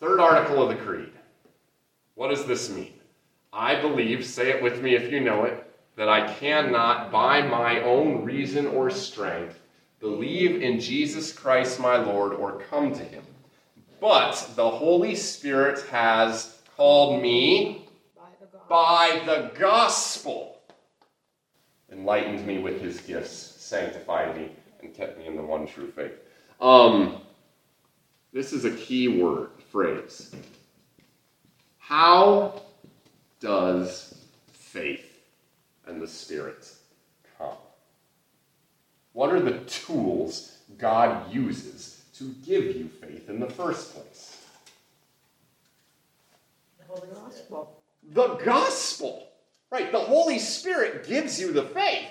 Third article of the Creed. What does this mean? I believe, say it with me if you know it, that I cannot, by my own reason or strength, believe in Jesus Christ my Lord or come to him. But the Holy Spirit has called me by the gospel, enlightened me with his gifts, sanctified me, and kept me in the one true faith. Um, this is a key word, phrase. How does faith and the Spirit come? What are the tools God uses to give you faith in the first place? The Holy Gospel. The gospel. Right, the Holy Spirit gives you the faith.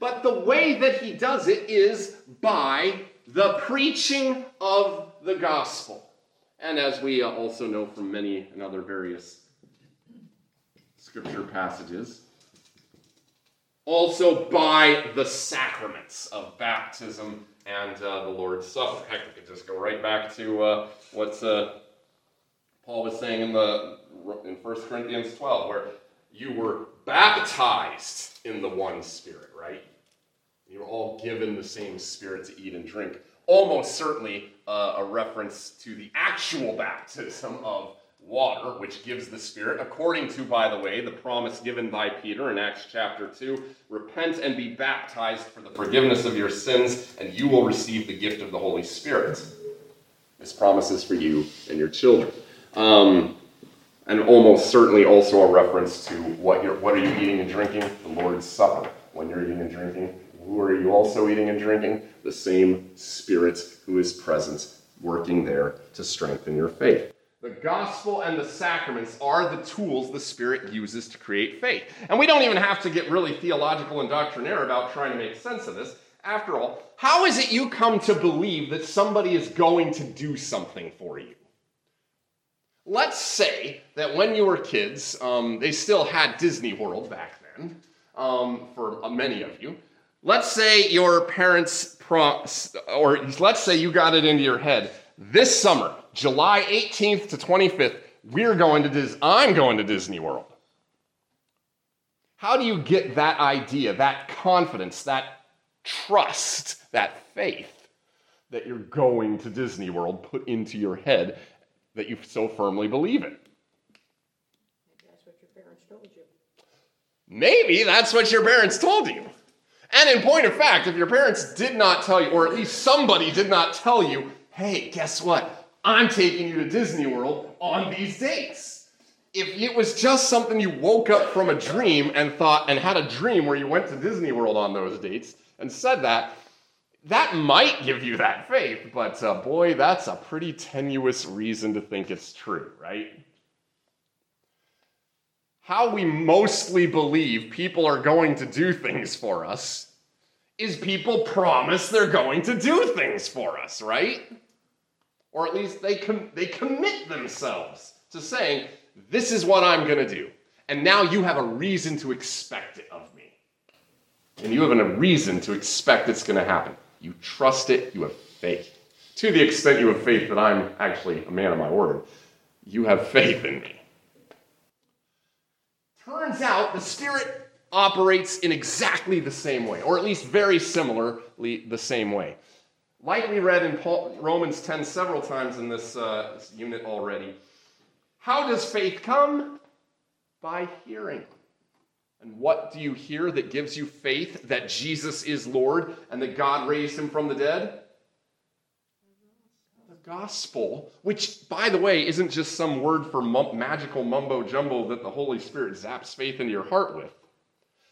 But the way that he does it is by the preaching of the gospel. And as we also know from many and other various scripture passages, also by the sacraments of baptism and uh, the Lord's Supper. Heck, we could just go right back to uh, what's uh, Paul was saying in the in 1 Corinthians 12, where you were baptized in the one spirit, right? You were all given the same spirit to eat and drink. Almost certainly uh, a reference to the actual baptism of water, which gives the Spirit, according to, by the way, the promise given by Peter in Acts chapter 2 repent and be baptized for the forgiveness of your sins, and you will receive the gift of the Holy Spirit. This promise is for you and your children. Um, and almost certainly also a reference to what you're, what are you eating and drinking? The Lord's Supper. When you're eating and drinking, who are you also eating and drinking? The same Spirit who is present, working there to strengthen your faith. The gospel and the sacraments are the tools the Spirit uses to create faith. And we don't even have to get really theological and doctrinaire about trying to make sense of this. After all, how is it you come to believe that somebody is going to do something for you? Let's say that when you were kids, um, they still had Disney World back then, um, for many of you. Let's say your parents, prom- or let's say you got it into your head this summer, July 18th to 25th, we're going to Dis- I'm going to Disney World. How do you get that idea, that confidence, that trust, that faith that you're going to Disney World put into your head that you so firmly believe in? Maybe that's what your parents told you. Maybe that's what your parents told you. And in point of fact, if your parents did not tell you, or at least somebody did not tell you, hey, guess what? I'm taking you to Disney World on these dates. If it was just something you woke up from a dream and thought, and had a dream where you went to Disney World on those dates and said that, that might give you that faith, but uh, boy, that's a pretty tenuous reason to think it's true, right? How we mostly believe people are going to do things for us is people promise they're going to do things for us, right? Or at least they, com- they commit themselves to saying, This is what I'm going to do. And now you have a reason to expect it of me. And you have a reason to expect it's going to happen. You trust it, you have faith. To the extent you have faith that I'm actually a man of my word, you have faith in me. Turns out the Spirit operates in exactly the same way, or at least very similarly the same way. We read in Paul, Romans 10 several times in this uh, unit already, how does faith come? By hearing. And what do you hear that gives you faith that Jesus is Lord and that God raised him from the dead? The gospel, which, by the way, isn't just some word for mum- magical mumbo jumbo that the Holy Spirit zaps faith into your heart with.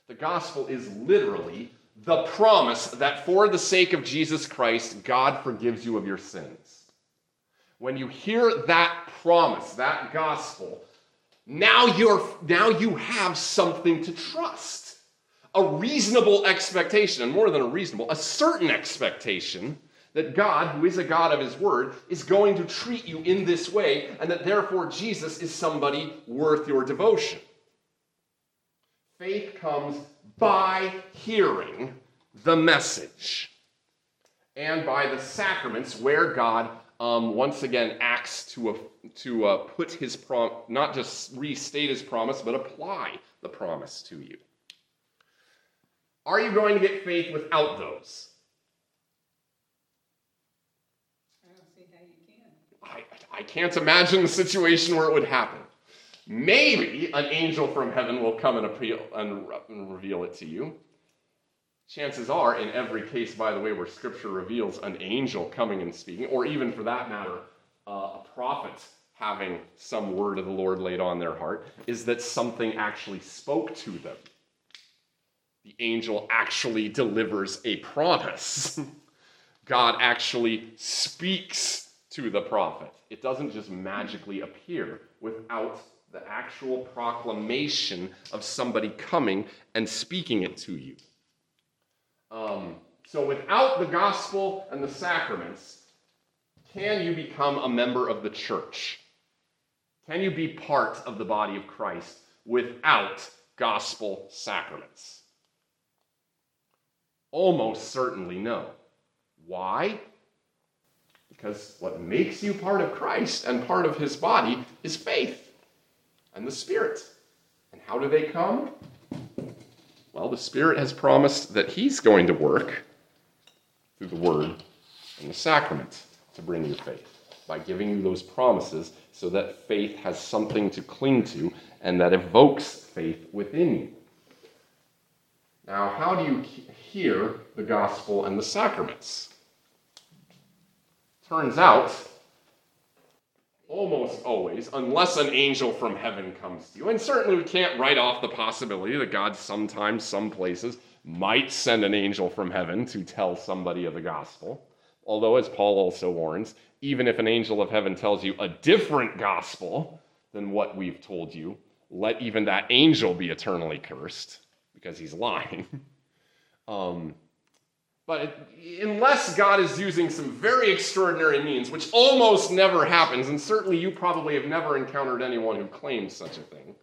The gospel is literally the promise that for the sake of Jesus Christ, God forgives you of your sins. When you hear that promise, that gospel, now you're now you have something to trust. A reasonable expectation, and more than a reasonable, a certain expectation that God, who is a God of his word, is going to treat you in this way, and that therefore Jesus is somebody worth your devotion. Faith comes by hearing the message and by the sacraments where God um, once again acts to, uh, to uh, put his prom not just restate his promise, but apply the promise to you. Are you going to get faith without those? I don't see how you can. I, I can't imagine the situation where it would happen. Maybe an angel from heaven will come and appeal and, and reveal it to you. Chances are, in every case, by the way, where Scripture reveals an angel coming and speaking, or even for that matter, uh, a prophet having some word of the Lord laid on their heart, is that something actually spoke to them. The angel actually delivers a promise. God actually speaks to the prophet. It doesn't just magically appear without the actual proclamation of somebody coming and speaking it to you. Um, so, without the gospel and the sacraments, can you become a member of the church? Can you be part of the body of Christ without gospel sacraments? Almost certainly no. Why? Because what makes you part of Christ and part of his body is faith and the Spirit. And how do they come? Well, the Spirit has promised that he's going to work through the Word and the sacrament to bring you faith by giving you those promises so that faith has something to cling to and that evokes faith within you. Now, how do you hear the gospel and the sacraments? Turns out, almost always, unless an angel from heaven comes to you, and certainly we can't write off the possibility that God sometimes, some places, might send an angel from heaven to tell somebody of the gospel. Although, as Paul also warns, even if an angel of heaven tells you a different gospel than what we've told you, let even that angel be eternally cursed because he's lying. um, but unless God is using some very extraordinary means, which almost never happens, and certainly you probably have never encountered anyone who claims such a thing,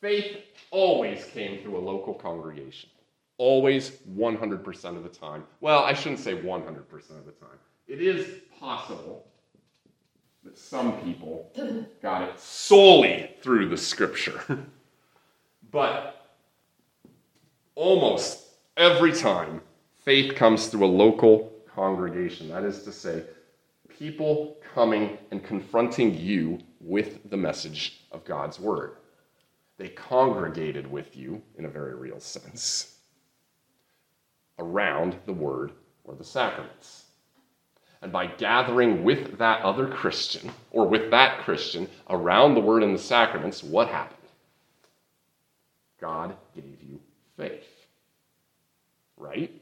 faith always came through a local congregation. Always 100% of the time. Well, I shouldn't say 100% of the time. It is possible that some people got it solely through the scripture. but almost every time, faith comes through a local congregation. That is to say, people coming and confronting you with the message of God's word. They congregated with you, in a very real sense, around the word or the sacraments. And by gathering with that other Christian, or with that Christian, around the word and the sacraments, what happened? God gave you faith. Right?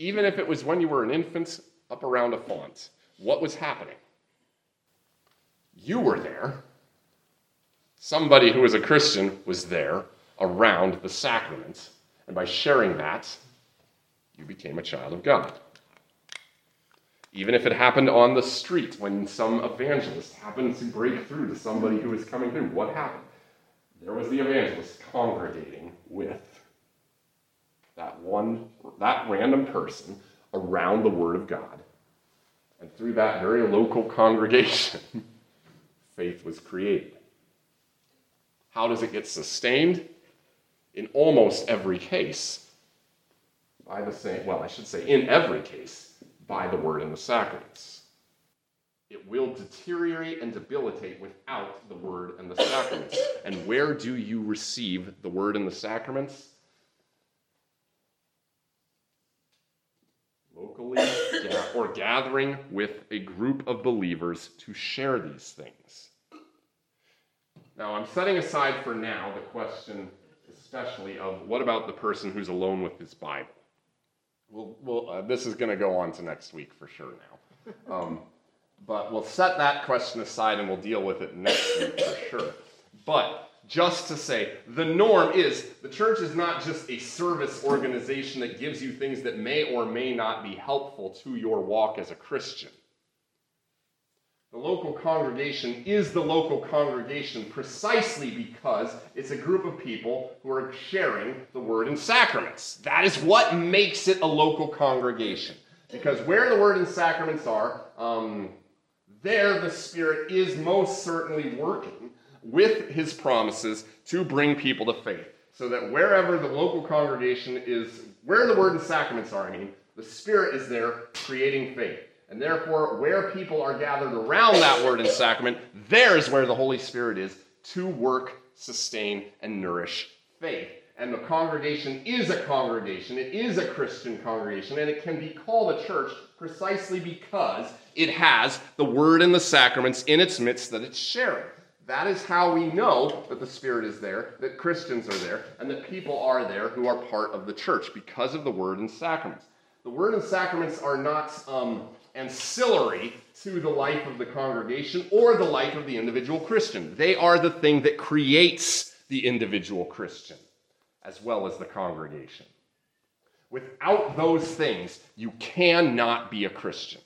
Even if it was when you were an infant up around a font, what was happening? You were there. Somebody who was a Christian was there around the sacrament. And by sharing that, you became a child of God. Even if it happened on the street when some evangelist happened to break through to somebody who was coming through, what happened? There was the evangelist congregating with that one, that random person around the Word of God. And through that very local congregation, faith was created. How does it get sustained? In almost every case, by the same, well, I should say, in every case, by the word and the sacraments. It will deteriorate and debilitate without the word and the sacraments. And where do you receive the word and the sacraments? Locally or gathering with a group of believers to share these things. Now, I'm setting aside for now the question, especially of what about the person who's alone with his Bible? We'll, we'll, uh, this is going to go on to next week for sure now. Um, but we'll set that question aside and we'll deal with it next week for sure. But just to say, the norm is the church is not just a service organization that gives you things that may or may not be helpful to your walk as a Christian. The local congregation is the local congregation precisely because it's a group of people who are sharing the word and sacraments. That is what makes it a local congregation. Because where the word and sacraments are, um, there the Spirit is most certainly working with his promises to bring people to faith. So that wherever the local congregation is, where the word and sacraments are, I mean, the Spirit is there creating faith. And therefore, where people are gathered around that word and sacrament, there is where the Holy Spirit is to work, sustain, and nourish faith. And the congregation is a congregation, it is a Christian congregation, and it can be called a church precisely because it has the word and the sacraments in its midst that it's sharing. That is how we know that the Spirit is there, that Christians are there, and that people are there who are part of the church because of the word and sacraments. The word and sacraments are not. Um, ancillary to the life of the congregation or the life of the individual Christian. They are the thing that creates the individual Christian as well as the congregation. Without those things, you cannot be a Christian.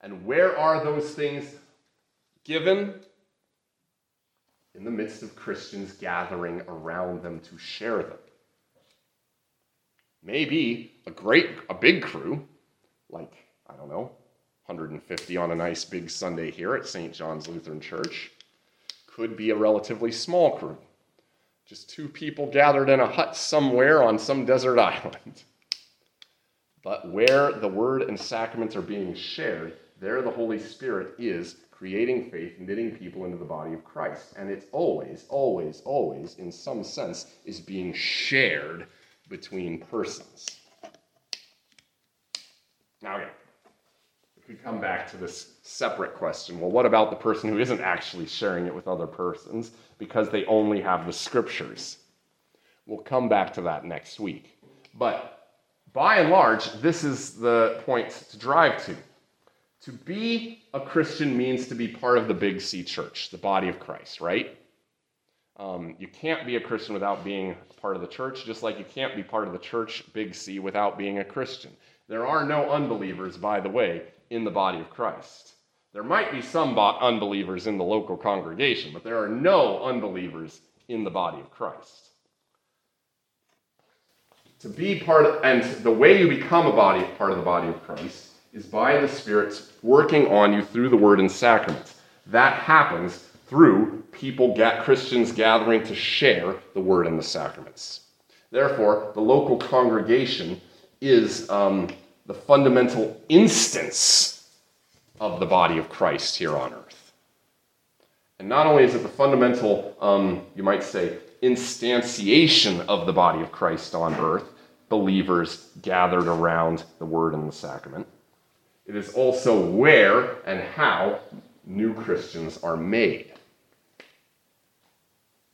And where are those things given? In the midst of Christians gathering around them to share them. Maybe a great, a big crew, like I don't know, 150 on a nice big Sunday here at St. John's Lutheran Church. Could be a relatively small crew. Just two people gathered in a hut somewhere on some desert island. But where the word and sacraments are being shared, there the Holy Spirit is creating faith, knitting people into the body of Christ. And it's always, always, always, in some sense, is being shared between persons. Now, again, we could come back to this separate question. Well, what about the person who isn't actually sharing it with other persons because they only have the scriptures? We'll come back to that next week. But by and large, this is the point to drive to. To be a Christian means to be part of the big C church, the body of Christ, right? Um, you can't be a Christian without being part of the church, just like you can't be part of the church, big C, without being a Christian. There are no unbelievers, by the way, in the body of Christ. There might be some unbelievers in the local congregation, but there are no unbelievers in the body of Christ. To be part of, and the way you become a body, part of the body of Christ, is by the Spirit's working on you through the Word and sacraments. That happens through people, Christians gathering to share the Word and the sacraments. Therefore, the local congregation is um, the fundamental instance of the body of Christ here on earth. And not only is it the fundamental, um, you might say, instantiation of the body of Christ on earth, believers gathered around the Word and the sacrament, it is also where and how new Christians are made.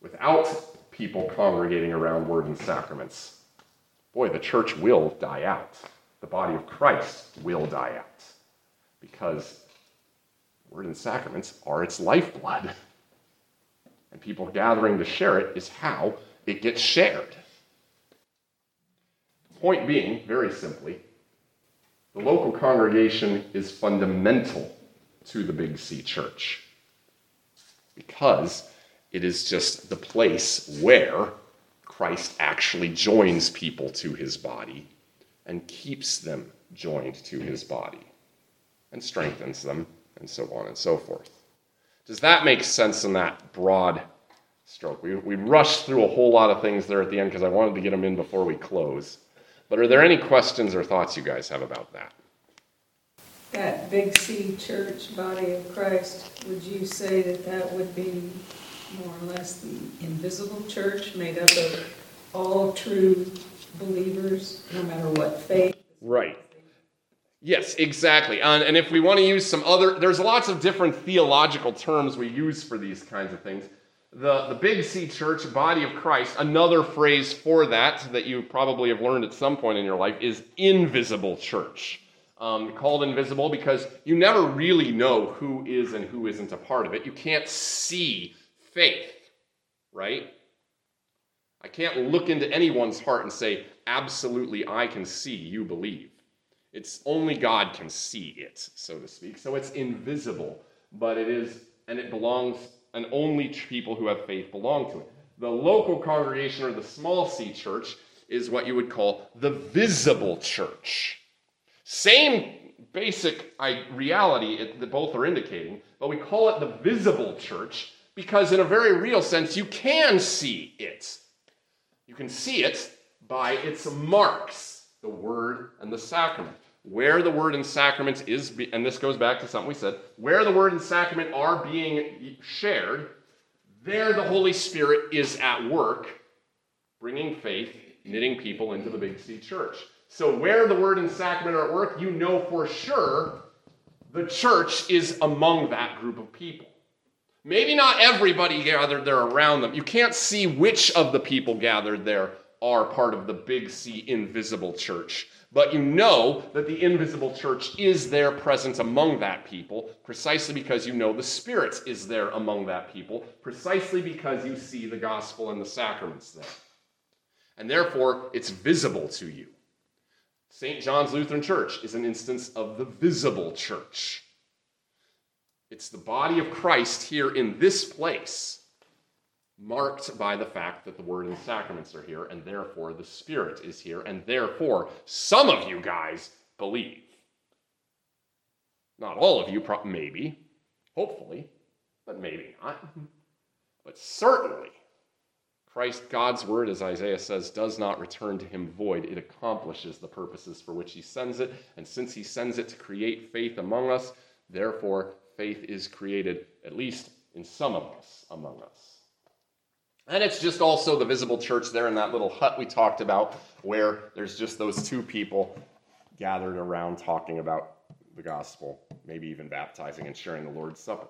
Without people congregating around Word and sacraments, boy, the church will die out. The body of Christ will die out because Word and sacraments are its lifeblood. And people gathering to share it is how it gets shared. Point being, very simply, the local congregation is fundamental to the Big C church because it is just the place where Christ actually joins people to his body and keeps them joined to his body and strengthens them and so on and so forth. Does that make sense in that broad stroke? We, we rushed through a whole lot of things there at the end because I wanted to get them in before we close. But are there any questions or thoughts you guys have about that? That Big C church, body of Christ, would you say that that would be more or less the invisible church made up of all true believers, no matter what faith? Right. Yes, exactly. And, and if we want to use some other, there's lots of different theological terms we use for these kinds of things. The, the Big C Church, body of Christ, another phrase for that that you probably have learned at some point in your life is invisible church um, called invisible because you never really know who is and who isn't a part of it. You can't see faith, right? I can't look into anyone's heart and say, absolutely, I can see you believe. It's only God can see it, so to speak. So it's invisible, but it is, and it belongs, and only people who have faith belong to it. The local congregation or the small c church is what you would call the visible church. Same basic reality that both are indicating, but we call it the visible church because, in a very real sense, you can see it. You can see it by its marks, the word and the sacrament. Where the word and sacraments is, and this goes back to something we said, where the word and sacrament are being shared, there the Holy Spirit is at work, bringing faith, knitting people into the Big C church. So, where the word and sacrament are at work, you know for sure the church is among that group of people. Maybe not everybody gathered there around them. You can't see which of the people gathered there are part of the big C invisible church. But you know that the invisible church is there present among that people, precisely because you know the Spirit is there among that people, precisely because you see the gospel and the sacraments there. And therefore, it's visible to you. St. John's Lutheran Church is an instance of the visible church. It's the body of Christ here in this place, marked by the fact that the Word and the sacraments are here, and therefore the Spirit is here, and therefore some of you guys believe. Not all of you, maybe, hopefully, but maybe not. But certainly, Christ, God's word, as Isaiah says, does not return to him void. It accomplishes the purposes for which he sends it. And since he sends it to create faith among us, therefore faith is created, at least in some of us, among us. And it's just also the visible church there in that little hut we talked about, where there's just those two people gathered around talking about the gospel, maybe even baptizing and sharing the Lord's Supper.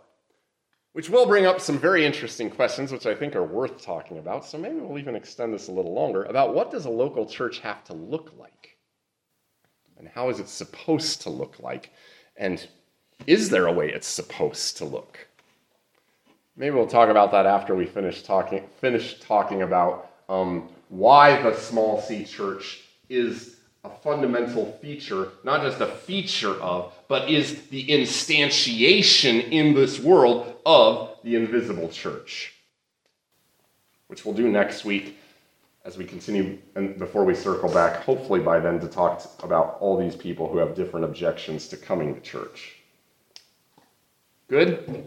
Which will bring up some very interesting questions, which I think are worth talking about. So maybe we'll even extend this a little longer about what does a local church have to look like? And how is it supposed to look like? And is there a way it's supposed to look? Maybe we'll talk about that after we finish talking, finish talking about um, why the small c church is a fundamental feature, not just a feature of, but is the instantiation in this world of the invisible church, which we'll do next week. as we continue and before we circle back, hopefully by then, to talk about all these people who have different objections to coming to church. Good?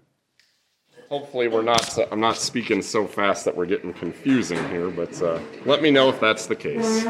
Hopefully, we're not. I'm not speaking so fast that we're getting confusing here, but uh, let me know if that's the case.